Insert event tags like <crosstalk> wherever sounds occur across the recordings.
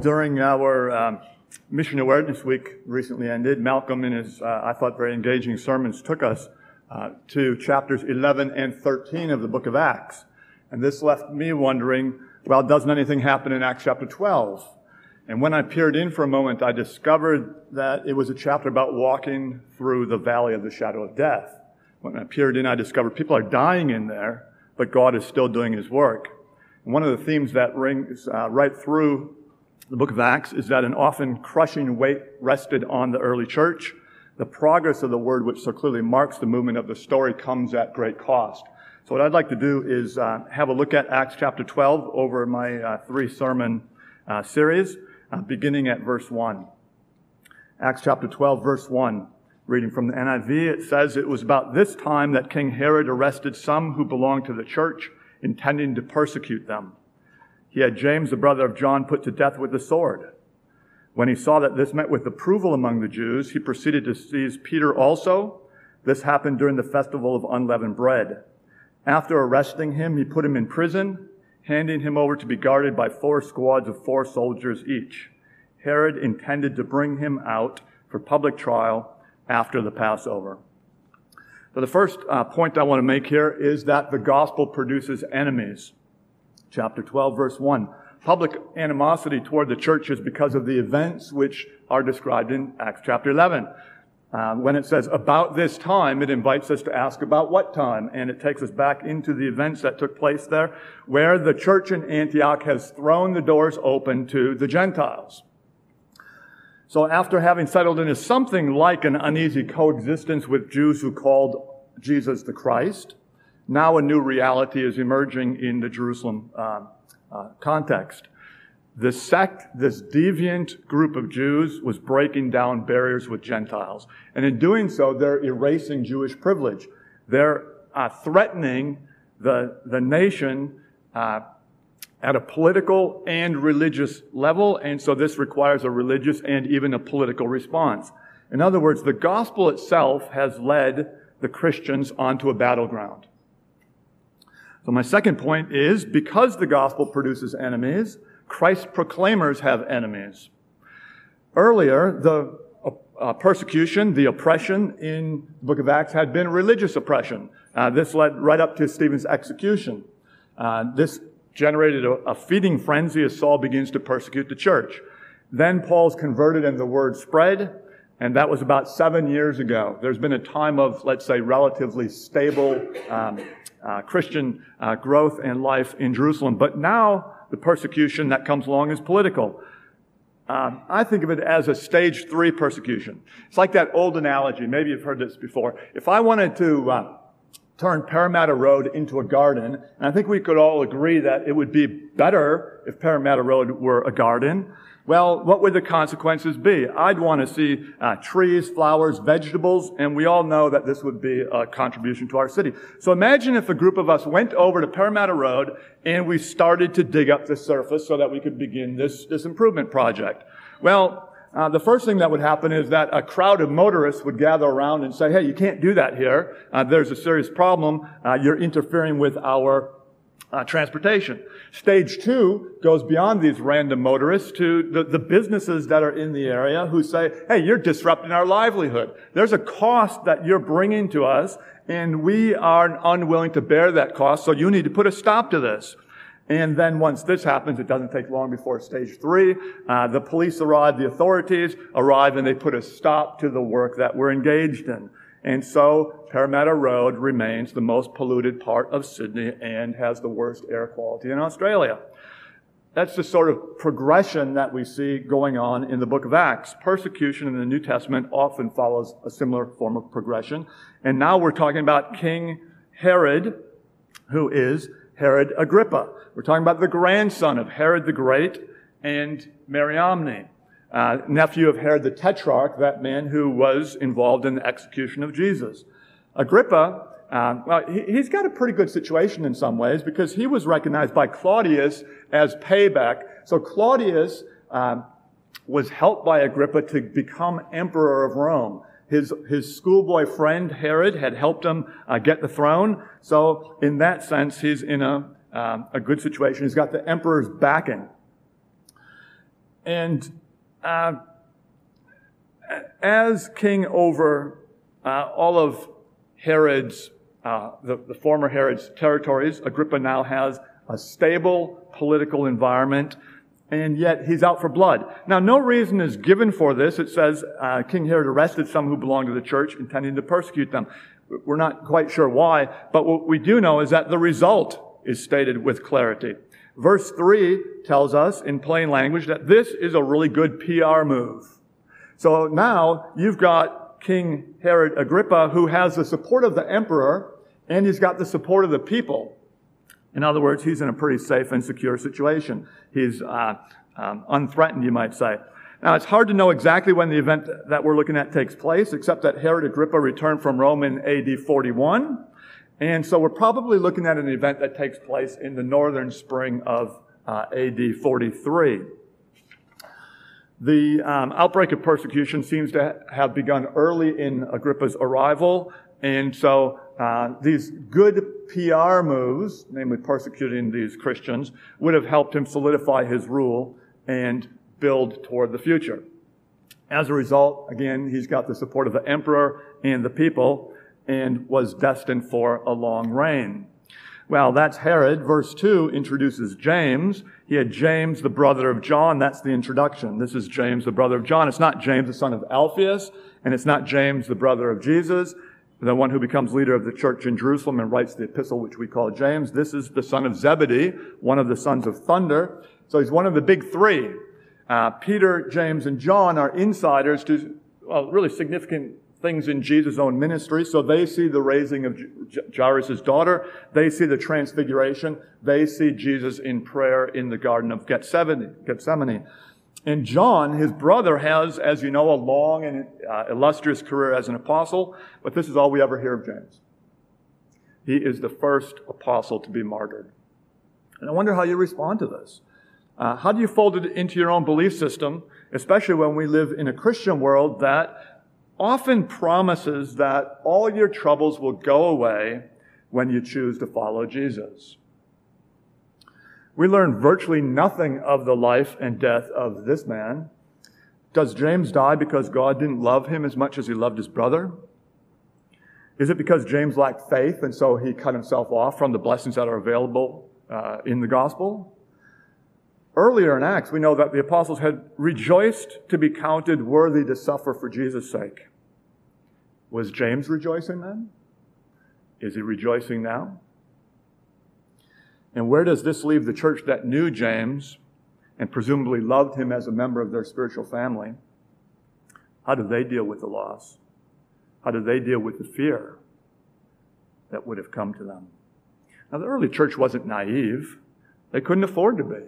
during our um, Mission Awareness Week recently ended, Malcolm, in his, uh, I thought, very engaging sermons, took us uh, to chapters 11 and 13 of the book of Acts. And this left me wondering, well, doesn't anything happen in Acts chapter 12? And when I peered in for a moment, I discovered that it was a chapter about walking through the valley of the shadow of death. When I peered in, I discovered people are dying in there, but God is still doing his work. One of the themes that rings uh, right through the book of Acts is that an often crushing weight rested on the early church. The progress of the word, which so clearly marks the movement of the story, comes at great cost. So what I'd like to do is uh, have a look at Acts chapter 12 over my uh, three sermon uh, series, uh, beginning at verse 1. Acts chapter 12, verse 1. Reading from the NIV, it says, It was about this time that King Herod arrested some who belonged to the church, intending to persecute them. He had James, the brother of John, put to death with the sword. When he saw that this met with approval among the Jews, he proceeded to seize Peter also. This happened during the festival of unleavened bread. After arresting him, he put him in prison, handing him over to be guarded by four squads of four soldiers each. Herod intended to bring him out for public trial after the Passover. So the first uh, point I want to make here is that the gospel produces enemies chapter 12, verse 1. Public animosity toward the church is because of the events which are described in Acts chapter 11. Um, when it says about this time, it invites us to ask about what time, and it takes us back into the events that took place there, where the church in Antioch has thrown the doors open to the Gentiles. So after having settled into something like an uneasy coexistence with Jews who called Jesus the Christ, now a new reality is emerging in the Jerusalem uh, uh, context. This sect, this deviant group of Jews, was breaking down barriers with Gentiles. And in doing so, they're erasing Jewish privilege. They're uh, threatening the, the nation uh, at a political and religious level. And so this requires a religious and even a political response. In other words, the gospel itself has led the Christians onto a battleground. So my second point is because the gospel produces enemies, Christ's proclaimers have enemies. Earlier, the uh, persecution, the oppression in the book of Acts had been religious oppression. Uh, this led right up to Stephen's execution. Uh, this generated a, a feeding frenzy as Saul begins to persecute the church. Then Paul's converted and the word spread, and that was about seven years ago. There's been a time of, let's say, relatively stable um, uh, Christian uh, growth and life in Jerusalem. But now the persecution that comes along is political. Um, I think of it as a stage three persecution. It's like that old analogy. Maybe you've heard this before. If I wanted to uh, turn Parramatta Road into a garden, and I think we could all agree that it would be better if Parramatta Road were a garden. Well, what would the consequences be? I'd want to see uh, trees, flowers, vegetables, and we all know that this would be a contribution to our city. So imagine if a group of us went over to Parramatta Road and we started to dig up the surface so that we could begin this, this improvement project. Well, uh, the first thing that would happen is that a crowd of motorists would gather around and say, hey, you can't do that here. Uh, there's a serious problem. Uh, you're interfering with our uh, transportation. Stage two goes beyond these random motorists to the, the businesses that are in the area who say, hey, you're disrupting our livelihood. There's a cost that you're bringing to us, and we are unwilling to bear that cost, so you need to put a stop to this. And then once this happens, it doesn't take long before stage three. Uh, the police arrive, the authorities arrive, and they put a stop to the work that we're engaged in. And so Parramatta Road remains the most polluted part of Sydney and has the worst air quality in Australia. That's the sort of progression that we see going on in the book of Acts. Persecution in the New Testament often follows a similar form of progression. And now we're talking about King Herod, who is Herod Agrippa. We're talking about the grandson of Herod the Great and Mariamne uh, nephew of Herod the Tetrarch, that man who was involved in the execution of Jesus. Agrippa, uh, well, he, has got a pretty good situation in some ways because he was recognized by Claudius as payback. So Claudius um, was helped by Agrippa to become emperor of Rome. His, his schoolboy friend Herod had helped him uh, get the throne. So in that sense, he's in a, um, a good situation. He's got the emperor's backing. and uh, as king over uh, all of Herod's, uh, the, the former Herod's territories, Agrippa now has a stable political environment, and yet he's out for blood. Now, no reason is given for this. It says uh, King Herod arrested some who belonged to the church, intending to persecute them. We're not quite sure why, but what we do know is that the result is stated with clarity. Verse 3 tells us in plain language that this is a really good PR move. So now you've got King Herod Agrippa who has the support of the emperor and he's got the support of the people. In other words, he's in a pretty safe and secure situation. He's uh, um, unthreatened, you might say. Now, it's hard to know exactly when the event that we're looking at takes place, except that Herod Agrippa returned from Rome in AD 41. And so we're probably looking at an event that takes place in the northern spring of uh, AD 43. The um, outbreak of persecution seems to have begun early in Agrippa's arrival. And so uh, these good PR moves, namely persecuting these Christians, would have helped him solidify his rule and build toward the future. As a result, again, he's got the support of the emperor and the people and was destined for a long reign. Well, that's Herod. Verse 2 introduces James. He had James, the brother of John. That's the introduction. This is James, the brother of John. It's not James, the son of Alphaeus, and it's not James, the brother of Jesus the one who becomes leader of the church in Jerusalem and writes the epistle which we call James. This is the son of Zebedee, one of the sons of thunder. So he's one of the big three. Uh, Peter, James, and John are insiders to well, really significant things in Jesus' own ministry. So they see the raising of Jairus' daughter. They see the transfiguration. They see Jesus in prayer in the Garden of Gethsemane. And John, his brother, has, as you know, a long and uh, illustrious career as an apostle, but this is all we ever hear of James. He is the first apostle to be martyred. And I wonder how you respond to this. Uh, how do you fold it into your own belief system, especially when we live in a Christian world that often promises that all your troubles will go away when you choose to follow Jesus? We learn virtually nothing of the life and death of this man. Does James die because God didn't love him as much as he loved his brother? Is it because James lacked faith and so he cut himself off from the blessings that are available uh, in the gospel? Earlier in Acts, we know that the apostles had rejoiced to be counted worthy to suffer for Jesus' sake. Was James rejoicing then? Is he rejoicing now? And where does this leave the church that knew James and presumably loved him as a member of their spiritual family? How do they deal with the loss? How do they deal with the fear that would have come to them? Now, the early church wasn't naive. They couldn't afford to be.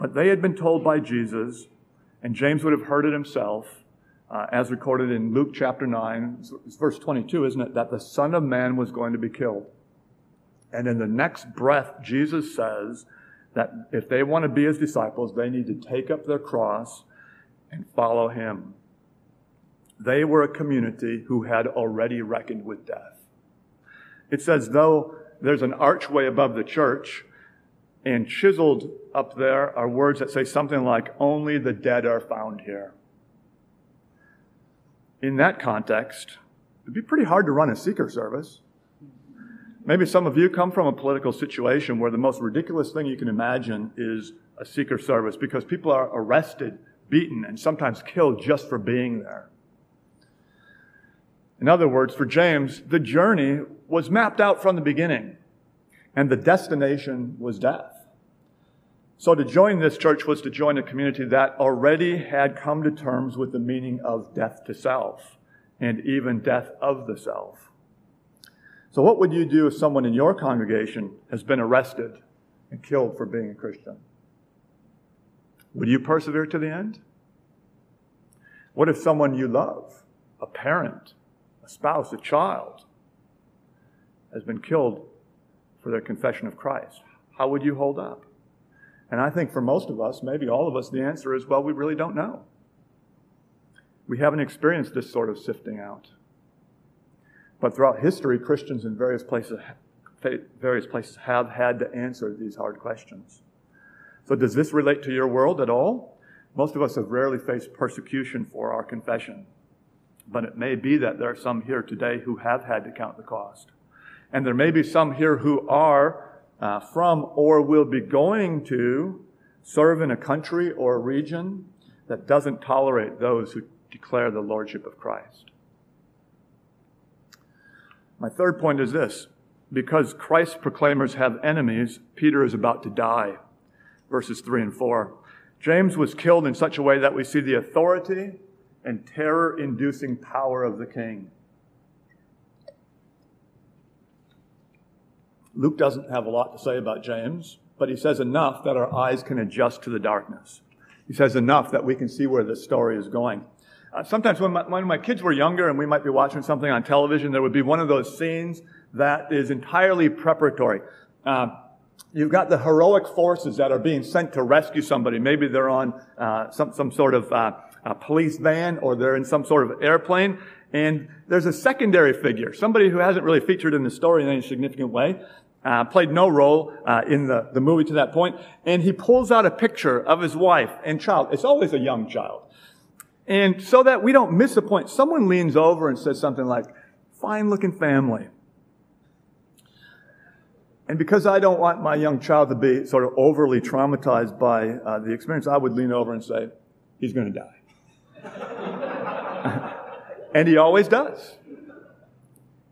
But they had been told by Jesus, and James would have heard it himself, uh, as recorded in Luke chapter 9, verse 22, isn't it? That the Son of Man was going to be killed. And in the next breath, Jesus says that if they want to be his disciples, they need to take up their cross and follow him. They were a community who had already reckoned with death. It says, though there's an archway above the church, and chiseled up there are words that say something like, Only the dead are found here. In that context, it'd be pretty hard to run a seeker service. Maybe some of you come from a political situation where the most ridiculous thing you can imagine is a seeker service because people are arrested, beaten, and sometimes killed just for being there. In other words, for James, the journey was mapped out from the beginning, and the destination was death. So to join this church was to join a community that already had come to terms with the meaning of death to self and even death of the self. So, what would you do if someone in your congregation has been arrested and killed for being a Christian? Would you persevere to the end? What if someone you love, a parent, a spouse, a child, has been killed for their confession of Christ? How would you hold up? And I think for most of us, maybe all of us, the answer is well, we really don't know. We haven't experienced this sort of sifting out. But throughout history, Christians in various places, various places have had to answer these hard questions. So, does this relate to your world at all? Most of us have rarely faced persecution for our confession. But it may be that there are some here today who have had to count the cost. And there may be some here who are uh, from or will be going to serve in a country or a region that doesn't tolerate those who declare the lordship of Christ. My third point is this because Christ's proclaimers have enemies, Peter is about to die. Verses 3 and 4. James was killed in such a way that we see the authority and terror inducing power of the king. Luke doesn't have a lot to say about James, but he says enough that our eyes can adjust to the darkness. He says enough that we can see where the story is going. Uh, sometimes when my, when my kids were younger and we might be watching something on television, there would be one of those scenes that is entirely preparatory. Uh, you've got the heroic forces that are being sent to rescue somebody. Maybe they're on uh, some, some sort of uh, police van or they're in some sort of airplane. And there's a secondary figure, somebody who hasn't really featured in the story in any significant way, uh, played no role uh, in the, the movie to that point. And he pulls out a picture of his wife and child. It's always a young child. And so that we don't miss a point, someone leans over and says something like, fine looking family. And because I don't want my young child to be sort of overly traumatized by uh, the experience, I would lean over and say, he's going to die. <laughs> and he always does.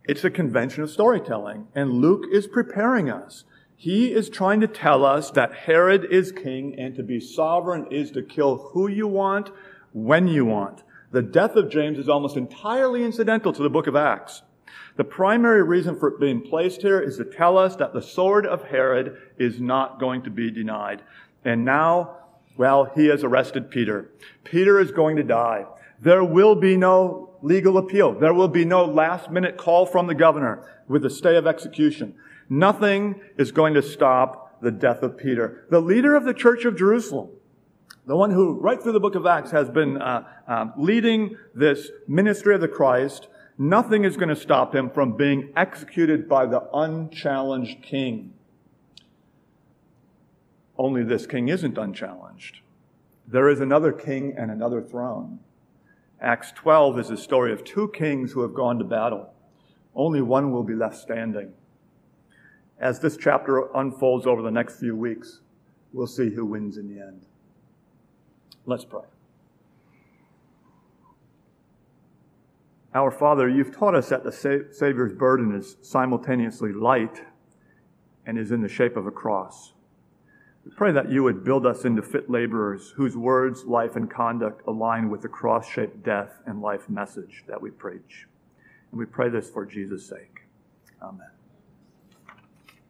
It's a convention of storytelling, and Luke is preparing us. He is trying to tell us that Herod is king, and to be sovereign is to kill who you want, when you want. The death of James is almost entirely incidental to the book of Acts. The primary reason for it being placed here is to tell us that the sword of Herod is not going to be denied. And now, well, he has arrested Peter. Peter is going to die. There will be no legal appeal. There will be no last minute call from the governor with a stay of execution. Nothing is going to stop the death of Peter. The leader of the church of Jerusalem, the one who, right through the book of Acts, has been uh, uh, leading this ministry of the Christ, nothing is going to stop him from being executed by the unchallenged king. Only this king isn't unchallenged. There is another king and another throne. Acts 12 is the story of two kings who have gone to battle. Only one will be left standing. As this chapter unfolds over the next few weeks, we'll see who wins in the end. Let's pray. Our Father, you've taught us that the Savior's burden is simultaneously light and is in the shape of a cross. We pray that you would build us into fit laborers whose words, life, and conduct align with the cross shaped death and life message that we preach. And we pray this for Jesus' sake. Amen.